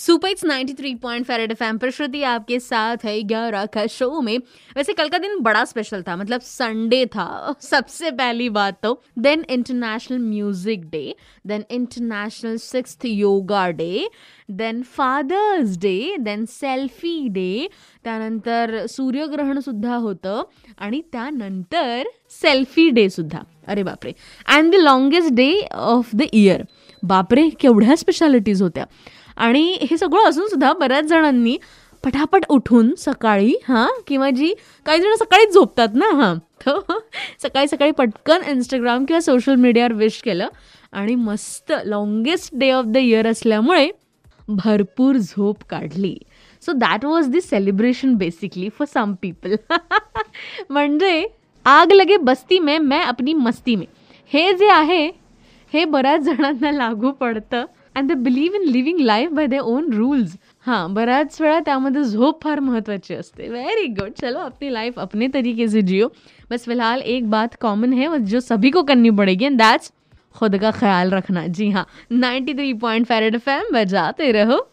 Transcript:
Super ninety three point five red F पर श्रुति आपके साथ है ग्यारह का शो में। वैसे कल का दिन बड़ा स्पेशल था मतलब संडे था। सबसे पहली बात तो then international music day then international six yoga day then father's day then selfie day त्यानंतर सूर्यग्रहण सुद्धा होतं आणि त्यानंतर सेल्फी डे सुद्धा. अरे बापरे. And the longest day of the year बापरे, केवढ्या स्पेशालिटीज होत्या. आणि हे सगळं असून सुद्धा बऱ्याच जणांनी पटापट उठून सकाळी हां किंवा जी काही जण सकाळीच झोपतात ना हां तर सकाळी सकाळी पटकन इंस्टाग्राम किंवा सोशल मीडियावर विश केलं आणि मस्त longest day of the year असल्यामुळे भरपूर झोप काढली. So that was the celebration basically for some people म्हणजे आग लगे बस्ती में मैं अपनी मस्ती में. हे जे आहे हे बऱ्याच जणांना लागू पडतं. And they believe in living life by their own rules हाँ बऱ्याच वेळा त्यामध्ये झोप फार महत्वाची असते। वेरी गुड चलो अपनी लाइफ अपने तरीके से जियो। बस फ़िलहाल एक बात कॉमन है जो सभी को करनी पड़ेगी एंड दैट्स खुद का ख्याल रखना। जी हाँ 93.5 थ्री पॉइंट फेरेड फैम बजाते रहो।